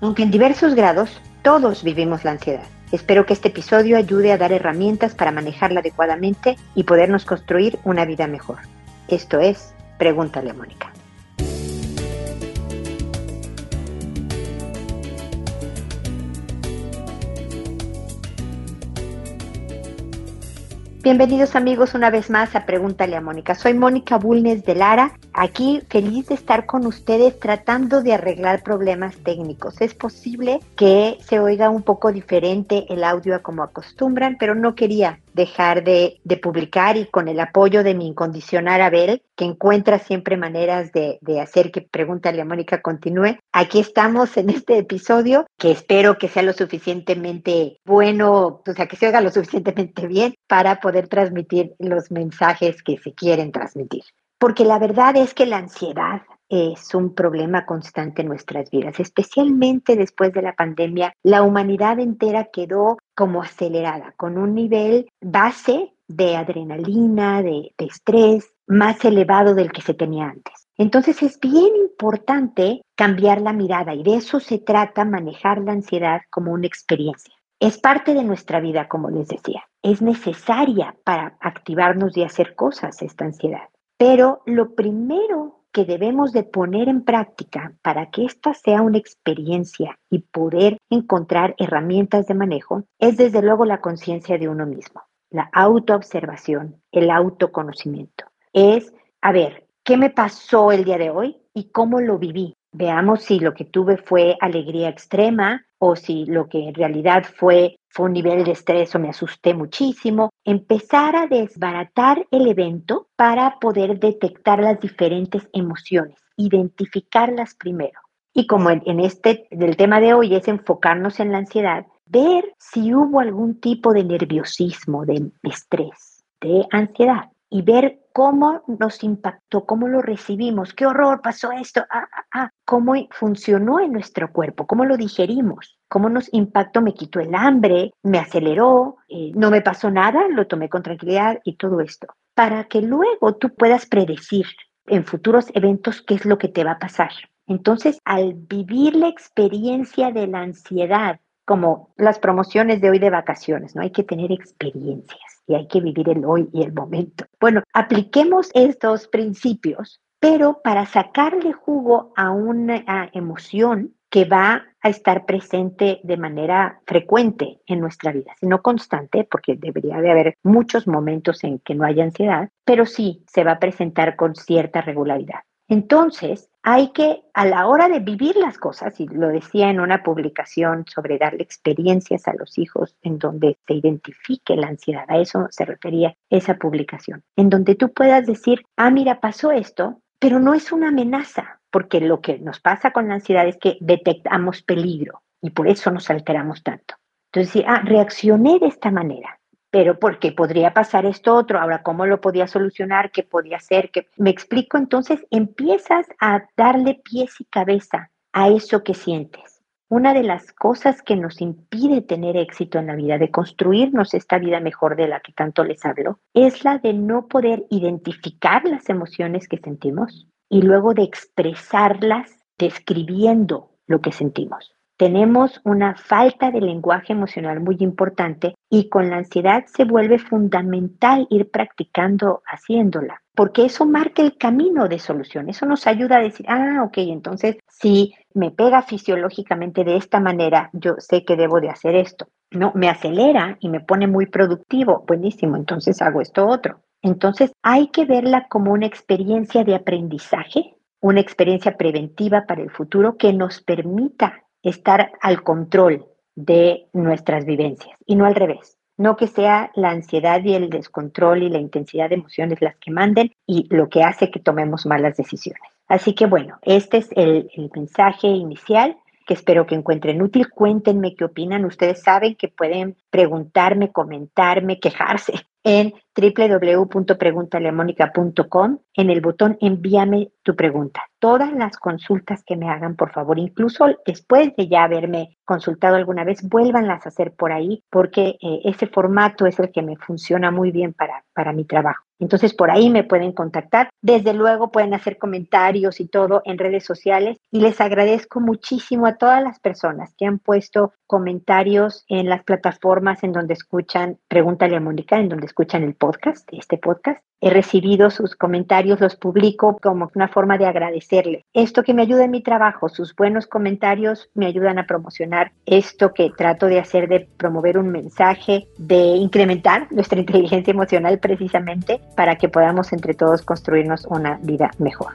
Aunque en diversos grados, todos vivimos la ansiedad. Espero que este episodio ayude a dar herramientas para manejarla adecuadamente y podernos construir una vida mejor. Esto es Pregúntale a Mónica. Bienvenidos amigos una vez más a Pregúntale a Mónica. Soy Mónica Bulnes de Lara, aquí feliz de estar con ustedes tratando de arreglar problemas técnicos. Es posible que se oiga un poco diferente el audio a como acostumbran, pero no quería dejar de, publicar y con el apoyo de mi incondicional Abel, que encuentra siempre maneras de, de, hacer que Pregúntale a Mónica continúe. Aquí estamos en este episodio que espero que sea lo suficientemente bueno, o sea, que se oiga lo suficientemente bien para poder transmitir los mensajes que se quieren transmitir. Porque la verdad es que la ansiedad es un problema constante en nuestras vidas, especialmente después de la pandemia. La humanidad entera quedó como acelerada, con un nivel base de adrenalina, de, estrés más elevado del que se tenía antes. Entonces es bien importante cambiar la mirada y de eso se trata manejar la ansiedad como una experiencia. Es parte de nuestra vida, como les decía. Es necesaria para activarnos y hacer cosas esta ansiedad. Pero lo primero que debemos de poner en práctica para que esta sea una experiencia y poder encontrar herramientas de manejo es desde luego la conciencia de uno mismo, la autoobservación, el autoconocimiento. Es, a ver, ¿qué me pasó el día de hoy y cómo lo viví? Veamos si lo que tuve fue alegría extrema o si lo que en realidad fue fue un nivel de estrés o me asusté muchísimo. Empezar a desbaratar el evento para poder detectar las diferentes emociones, identificarlas primero. Y como en este del tema de hoy es enfocarnos en la ansiedad, ver si hubo algún tipo de nerviosismo, de estrés, de ansiedad y ver cómo nos impactó, cómo lo recibimos, qué horror pasó esto, ah, ah, ah, cómo funcionó en nuestro cuerpo, cómo lo digerimos, cómo nos impactó, me quitó el hambre, me aceleró, eh, no me pasó nada, lo tomé con tranquilidad y todo esto, para que luego tú puedas predecir en futuros eventos qué es lo que te va a pasar. Entonces, al vivir la experiencia de la ansiedad, como las promociones de hoy de vacaciones, ¿no? Hay que tener experiencias y hay que vivir el hoy y el momento. Bueno, apliquemos estos principios, pero para sacarle jugo a una emoción que va a estar presente de manera frecuente en nuestra vida, sino constante, porque debería de haber muchos momentos en que no haya ansiedad, pero sí se va a presentar con cierta regularidad. Entonces, hay que, a la hora de vivir las cosas, y lo decía en una publicación sobre darle experiencias a los hijos en donde se identifique la ansiedad, a eso se refería esa publicación, en donde tú puedas decir, ah, mira, pasó esto, pero no es una amenaza, porque lo que nos pasa con la ansiedad es que detectamos peligro y por eso nos alteramos tanto. Entonces, ah, reaccioné de esta manera pero porque podría pasar esto otro, ahora cómo lo podía solucionar, qué podía hacer, que me explico, entonces empiezas a darle pies y cabeza a eso que sientes. Una de las cosas que nos impide tener éxito en la vida, de construirnos esta vida mejor de la que tanto les hablo, es la de no poder identificar las emociones que sentimos y luego de expresarlas describiendo lo que sentimos tenemos una falta de lenguaje emocional muy importante y con la ansiedad se vuelve fundamental ir practicando haciéndola, porque eso marca el camino de solución, eso nos ayuda a decir, ah, ok, entonces si me pega fisiológicamente de esta manera, yo sé que debo de hacer esto. No, me acelera y me pone muy productivo, buenísimo, entonces hago esto otro. Entonces hay que verla como una experiencia de aprendizaje, una experiencia preventiva para el futuro que nos permita estar al control de nuestras vivencias y no al revés. No que sea la ansiedad y el descontrol y la intensidad de emociones las que manden y lo que hace que tomemos malas decisiones. Así que bueno, este es el, el mensaje inicial que espero que encuentren útil. Cuéntenme qué opinan. Ustedes saben que pueden preguntarme, comentarme, quejarse en www.preguntaleamónica.com en el botón envíame tu pregunta. Todas las consultas que me hagan, por favor, incluso después de ya haberme consultado alguna vez, vuélvanlas a hacer por ahí porque eh, ese formato es el que me funciona muy bien para, para mi trabajo. Entonces por ahí me pueden contactar. Desde luego pueden hacer comentarios y todo en redes sociales y les agradezco muchísimo a todas las personas que han puesto comentarios en las plataformas en donde escuchan Pregúntale a Mónica, en donde escuchan el podcast, este podcast. He recibido sus comentarios, los publico como una forma de agradecerle. Esto que me ayuda en mi trabajo, sus buenos comentarios me ayudan a promocionar esto que trato de hacer de promover un mensaje, de incrementar nuestra inteligencia emocional precisamente para que podamos entre todos construirnos una vida mejor.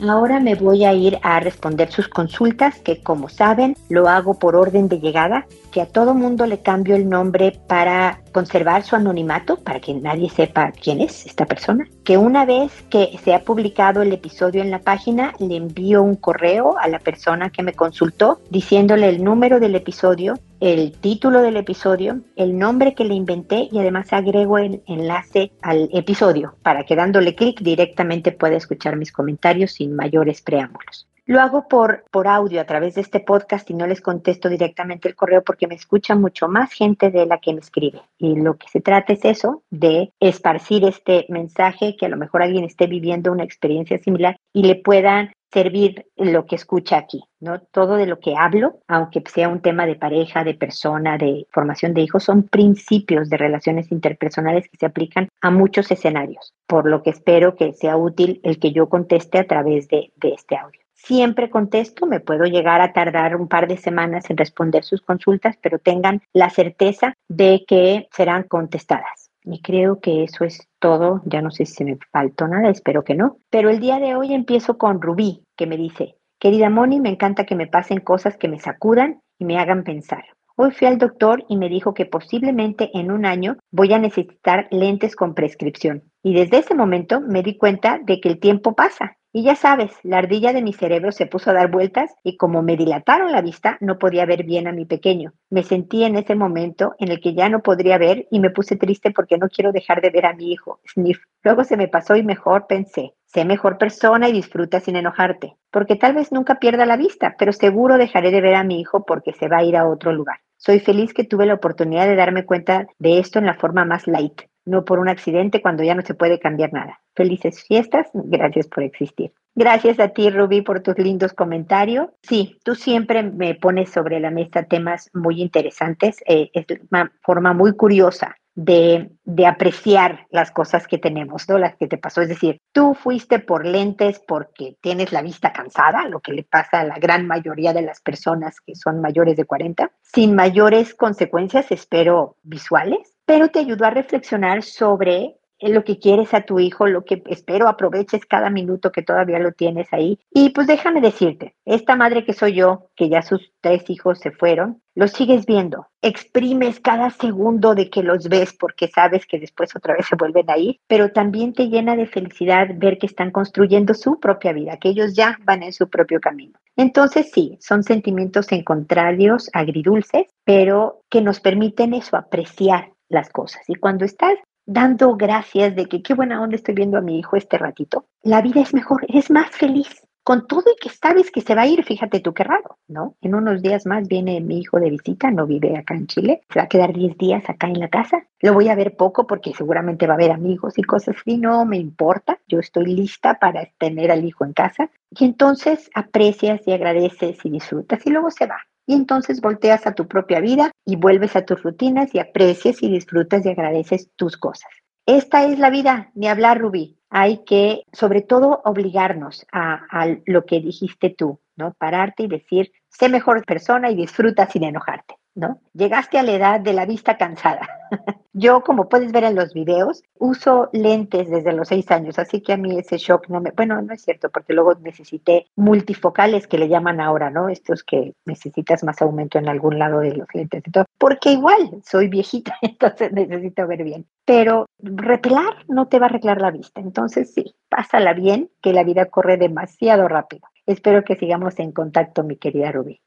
Ahora me voy a ir a responder sus consultas, que como saben lo hago por orden de llegada, que a todo mundo le cambio el nombre para conservar su anonimato, para que nadie sepa quién es esta persona, que una vez que se ha publicado el episodio en la página, le envío un correo a la persona que me consultó diciéndole el número del episodio, el título del episodio, el nombre que le inventé y además agrego el enlace al episodio para que dándole clic directamente pueda escuchar mis comentarios sin mayores preámbulos. Lo hago por, por audio a través de este podcast y no les contesto directamente el correo porque me escucha mucho más gente de la que me escribe. Y lo que se trata es eso, de esparcir este mensaje que a lo mejor alguien esté viviendo una experiencia similar y le puedan servir lo que escucha aquí, ¿no? Todo de lo que hablo, aunque sea un tema de pareja, de persona, de formación de hijos, son principios de relaciones interpersonales que se aplican a muchos escenarios, por lo que espero que sea útil el que yo conteste a través de, de este audio. Siempre contesto, me puedo llegar a tardar un par de semanas en responder sus consultas, pero tengan la certeza de que serán contestadas. Y creo que eso es todo. Ya no sé si me faltó nada, espero que no. Pero el día de hoy empiezo con Rubí, que me dice, querida Moni, me encanta que me pasen cosas que me sacudan y me hagan pensar. Hoy fui al doctor y me dijo que posiblemente en un año voy a necesitar lentes con prescripción. Y desde ese momento me di cuenta de que el tiempo pasa y ya sabes, la ardilla de mi cerebro se puso a dar vueltas y como me dilataron la vista, no podía ver bien a mi pequeño. Me sentí en ese momento en el que ya no podría ver y me puse triste porque no quiero dejar de ver a mi hijo, Sniff. Luego se me pasó y mejor pensé, sé mejor persona y disfruta sin enojarte, porque tal vez nunca pierda la vista, pero seguro dejaré de ver a mi hijo porque se va a ir a otro lugar. Soy feliz que tuve la oportunidad de darme cuenta de esto en la forma más light, no por un accidente cuando ya no se puede cambiar nada. Felices fiestas, gracias por existir. Gracias a ti, Rubí, por tus lindos comentarios. Sí, tú siempre me pones sobre la mesa temas muy interesantes. Eh, es una forma muy curiosa de, de, apreciar las cosas que tenemos, ¿no? Las que te pasó. Es decir, tú fuiste por lentes porque tienes la vista cansada, lo que le pasa a la gran mayoría de las personas que son mayores de 40, sin mayores consecuencias, espero, visuales pero te ayudó a reflexionar sobre lo que quieres a tu hijo, lo que espero aproveches cada minuto que todavía lo tienes ahí. Y pues déjame decirte, esta madre que soy yo, que ya sus tres hijos se fueron, los sigues viendo, exprimes cada segundo de que los ves porque sabes que después otra vez se vuelven ahí, pero también te llena de felicidad ver que están construyendo su propia vida, que ellos ya van en su propio camino. Entonces sí, son sentimientos en contrarios, agridulces, pero que nos permiten eso, apreciar las cosas. Y cuando estás dando gracias de que qué buena onda estoy viendo a mi hijo este ratito, la vida es mejor, eres más feliz. Con todo y que sabes que se va a ir, fíjate tú qué raro, ¿no? En unos días más viene mi hijo de visita, no vive acá en Chile, se va a quedar 10 días acá en la casa. Lo voy a ver poco porque seguramente va a haber amigos y cosas así, no me importa, yo estoy lista para tener al hijo en casa. Y entonces aprecias y agradeces y disfrutas y luego se va y entonces volteas a tu propia vida y vuelves a tus rutinas y aprecias y disfrutas y agradeces tus cosas. Esta es la vida, ni hablar, Rubí. Hay que, sobre todo, obligarnos a, a lo que dijiste tú, ¿no? Pararte y decir, sé mejor persona y disfruta sin enojarte. ¿No? Llegaste a la edad de la vista cansada. Yo, como puedes ver en los videos, uso lentes desde los seis años, así que a mí ese shock no me, bueno, no es cierto, porque luego necesité multifocales que le llaman ahora, ¿no? Estos que necesitas más aumento en algún lado de los lentes todo, porque igual soy viejita, entonces necesito ver bien. Pero repelar no te va a arreglar la vista, entonces sí, pásala bien, que la vida corre demasiado rápido. Espero que sigamos en contacto, mi querida Ruby.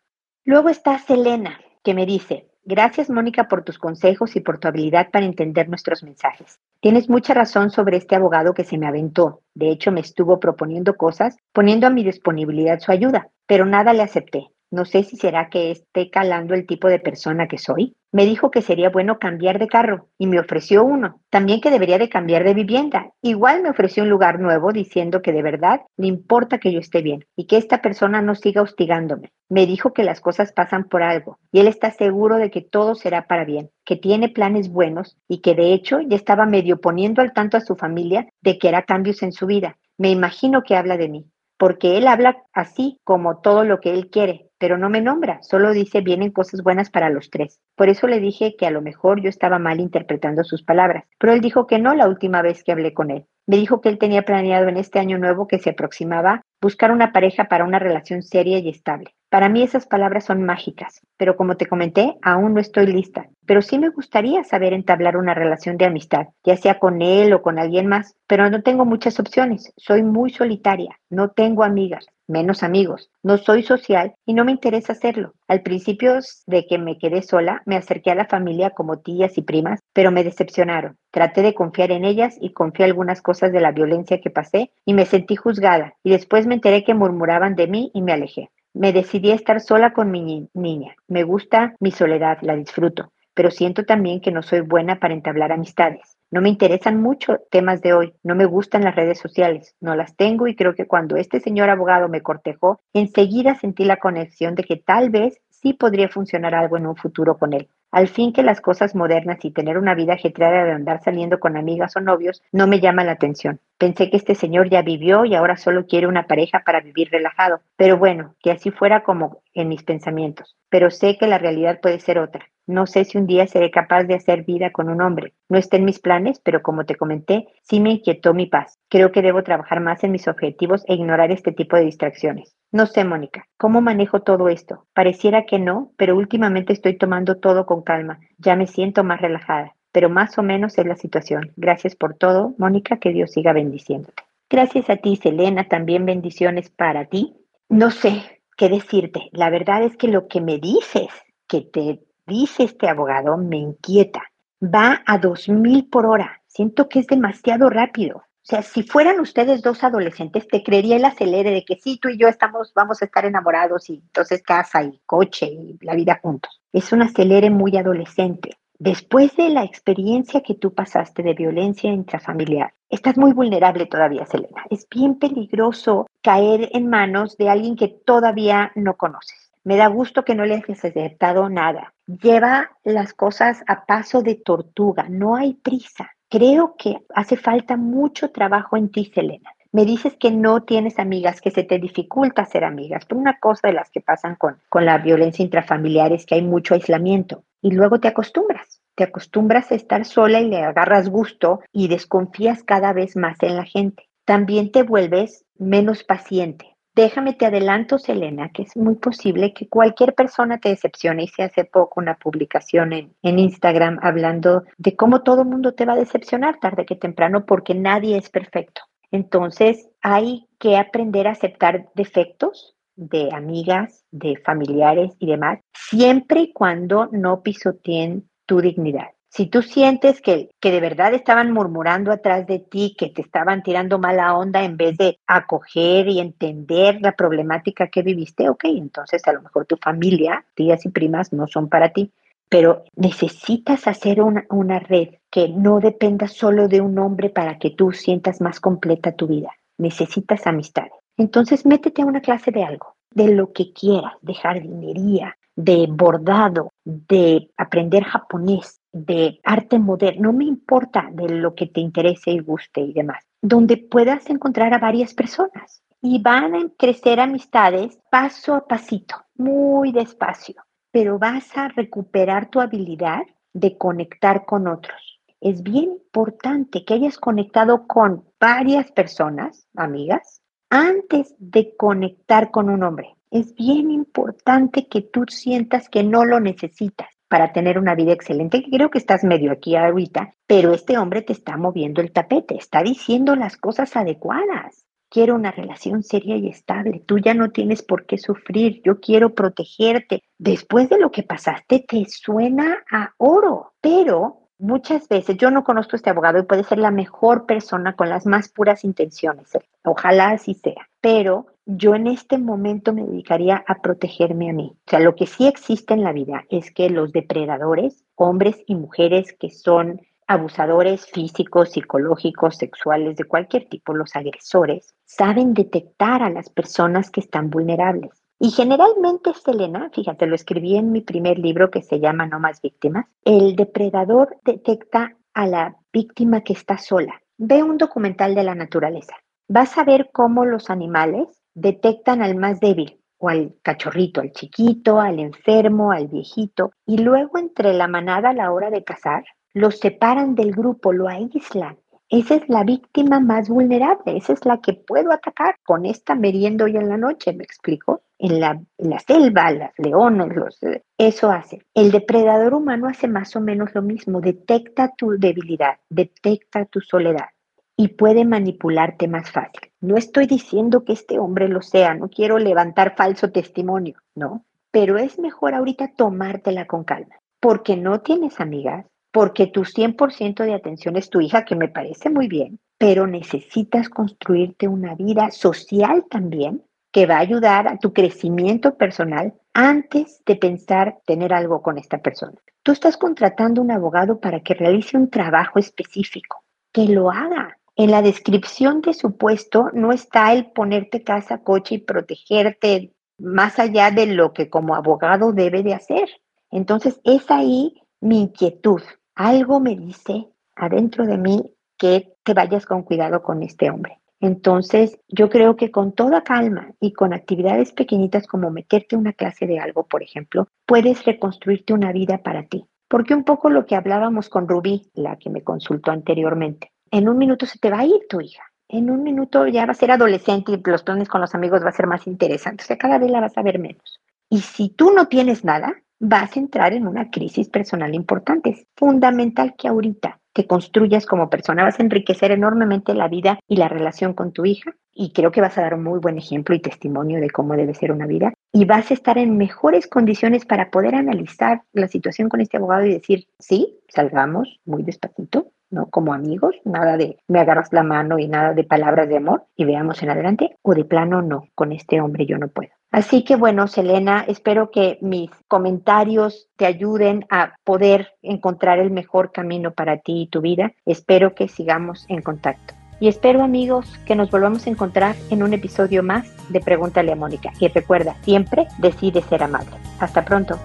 Luego está Selena que me dice, gracias Mónica por tus consejos y por tu habilidad para entender nuestros mensajes. Tienes mucha razón sobre este abogado que se me aventó. De hecho, me estuvo proponiendo cosas, poniendo a mi disponibilidad su ayuda, pero nada le acepté. No sé si será que esté calando el tipo de persona que soy. Me dijo que sería bueno cambiar de carro y me ofreció uno. También que debería de cambiar de vivienda. Igual me ofreció un lugar nuevo diciendo que de verdad le importa que yo esté bien y que esta persona no siga hostigándome. Me dijo que las cosas pasan por algo y él está seguro de que todo será para bien, que tiene planes buenos y que de hecho ya estaba medio poniendo al tanto a su familia de que hará cambios en su vida. Me imagino que habla de mí, porque él habla así como todo lo que él quiere, pero no me nombra, solo dice vienen cosas buenas para los tres. Por eso le dije que a lo mejor yo estaba mal interpretando sus palabras, pero él dijo que no la última vez que hablé con él. Me dijo que él tenía planeado en este año nuevo que se aproximaba buscar una pareja para una relación seria y estable. Para mí esas palabras son mágicas, pero como te comenté, aún no estoy lista. Pero sí me gustaría saber entablar una relación de amistad, ya sea con él o con alguien más, pero no tengo muchas opciones. Soy muy solitaria, no tengo amigas, menos amigos. No soy social y no me interesa hacerlo. Al principio de que me quedé sola, me acerqué a la familia como tías y primas, pero me decepcionaron. Traté de confiar en ellas y confié algunas cosas de la violencia que pasé y me sentí juzgada y después me enteré que murmuraban de mí y me alejé. Me decidí a estar sola con mi niña. Me gusta mi soledad, la disfruto, pero siento también que no soy buena para entablar amistades. No me interesan mucho temas de hoy, no me gustan las redes sociales, no las tengo y creo que cuando este señor abogado me cortejó, enseguida sentí la conexión de que tal vez sí podría funcionar algo en un futuro con él. Al fin que las cosas modernas y tener una vida ajetreada de andar saliendo con amigas o novios no me llama la atención. Pensé que este señor ya vivió y ahora solo quiere una pareja para vivir relajado. Pero bueno, que así fuera como en mis pensamientos. Pero sé que la realidad puede ser otra. No sé si un día seré capaz de hacer vida con un hombre. No está en mis planes, pero como te comenté, sí me inquietó mi paz. Creo que debo trabajar más en mis objetivos e ignorar este tipo de distracciones. No sé, Mónica, ¿cómo manejo todo esto? Pareciera que no, pero últimamente estoy tomando todo con calma. Ya me siento más relajada. Pero más o menos es la situación. Gracias por todo, Mónica, que Dios siga bendiciéndote. Gracias a ti, Selena, también bendiciones para ti. No sé qué decirte. La verdad es que lo que me dices que te dice este abogado me inquieta. Va a dos mil por hora. Siento que es demasiado rápido. Sea, si fueran ustedes dos adolescentes, te creería el acelere de que sí, tú y yo estamos, vamos a estar enamorados y entonces casa y coche y la vida juntos. Es un acelere muy adolescente. Después de la experiencia que tú pasaste de violencia intrafamiliar, estás muy vulnerable todavía, Selena. Es bien peligroso caer en manos de alguien que todavía no conoces. Me da gusto que no le hayas aceptado nada. Lleva las cosas a paso de tortuga, no hay prisa. Creo que hace falta mucho trabajo en ti, Selena. Me dices que no tienes amigas, que se te dificulta ser amigas. Pero una cosa de las que pasan con, con la violencia intrafamiliar es que hay mucho aislamiento y luego te acostumbras. Te acostumbras a estar sola y le agarras gusto y desconfías cada vez más en la gente. También te vuelves menos paciente Déjame te adelanto, Selena, que es muy posible que cualquier persona te decepcione. Hice hace poco una publicación en, en Instagram hablando de cómo todo el mundo te va a decepcionar tarde que temprano porque nadie es perfecto. Entonces hay que aprender a aceptar defectos de amigas, de familiares y demás, siempre y cuando no pisoteen tu dignidad. Si tú sientes que, que de verdad estaban murmurando atrás de ti, que te estaban tirando mala onda en vez de acoger y entender la problemática que viviste, ok, entonces a lo mejor tu familia, tías y primas no son para ti, pero necesitas hacer una, una red que no dependa solo de un hombre para que tú sientas más completa tu vida. Necesitas amistades. Entonces métete a una clase de algo, de lo que quieras, de jardinería, de bordado, de aprender japonés, de arte moderno, no me importa de lo que te interese y guste y demás, donde puedas encontrar a varias personas y van a crecer amistades paso a pasito, muy despacio, pero vas a recuperar tu habilidad de conectar con otros. Es bien importante que hayas conectado con varias personas, amigas, antes de conectar con un hombre. Es bien importante que tú sientas que no lo necesitas para tener una vida excelente, creo que estás medio aquí ahorita, pero este hombre te está moviendo el tapete, está diciendo las cosas adecuadas. Quiero una relación seria y estable. Tú ya no tienes por qué sufrir. Yo quiero protegerte. Después de lo que pasaste, te suena a oro. Pero muchas veces, yo no conozco a este abogado y puede ser la mejor persona con las más puras intenciones. Ojalá así sea. Pero yo en este momento me dedicaría a protegerme a mí. O sea, lo que sí existe en la vida es que los depredadores, hombres y mujeres que son abusadores físicos, psicológicos, sexuales, de cualquier tipo, los agresores, saben detectar a las personas que están vulnerables. Y generalmente, Selena, fíjate, lo escribí en mi primer libro que se llama No más víctimas, el depredador detecta a la víctima que está sola. Ve un documental de la naturaleza. Vas a ver cómo los animales detectan al más débil o al cachorrito, al chiquito, al enfermo, al viejito, y luego entre la manada a la hora de cazar, los separan del grupo, lo aíslan. Esa es la víctima más vulnerable, esa es la que puedo atacar. Con esta meriendo hoy en la noche, ¿me explico? En la, la selva, las leones, los, eso hace. El depredador humano hace más o menos lo mismo, detecta tu debilidad, detecta tu soledad y puede manipularte más fácil. No estoy diciendo que este hombre lo sea, no quiero levantar falso testimonio, no, pero es mejor ahorita tomártela con calma, porque no tienes amigas, porque tu 100% de atención es tu hija, que me parece muy bien, pero necesitas construirte una vida social también que va a ayudar a tu crecimiento personal antes de pensar tener algo con esta persona. Tú estás contratando un abogado para que realice un trabajo específico, que lo haga. En la descripción de su puesto no está el ponerte casa, coche y protegerte más allá de lo que como abogado debe de hacer. Entonces es ahí mi inquietud algo me dice adentro de mí que te vayas con cuidado con este hombre. Entonces, yo creo que con toda calma y con actividades pequeñitas como meterte una clase de algo, por ejemplo, puedes reconstruirte una vida para ti. Porque un poco lo que hablábamos con Rubí, la que me consultó anteriormente, en un minuto se te va a ir tu hija. En un minuto ya va a ser adolescente y los planes con los amigos va a ser más interesante. O sea, cada vez la vas a ver menos. Y si tú no tienes nada, vas a entrar en una crisis personal importante. Es fundamental que ahorita construyas como persona, vas a enriquecer enormemente la vida y la relación con tu hija y creo que vas a dar un muy buen ejemplo y testimonio de cómo debe ser una vida y vas a estar en mejores condiciones para poder analizar la situación con este abogado y decir, sí, salgamos muy despacito, ¿no? Como amigos, nada de me agarras la mano y nada de palabras de amor y veamos en adelante, o de plano no, con este hombre yo no puedo. Así que bueno, Selena, espero que mis comentarios te ayuden a poder encontrar el mejor camino para ti y tu vida. Espero que sigamos en contacto. Y espero amigos que nos volvamos a encontrar en un episodio más de Pregúntale a Mónica. Y recuerda, siempre decide ser amable. Hasta pronto.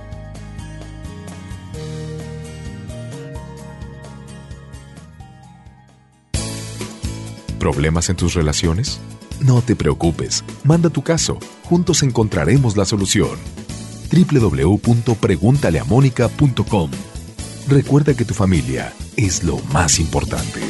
¿Problemas en tus relaciones? No te preocupes, manda tu caso, juntos encontraremos la solución. www.preguntaleamónica.com Recuerda que tu familia es lo más importante.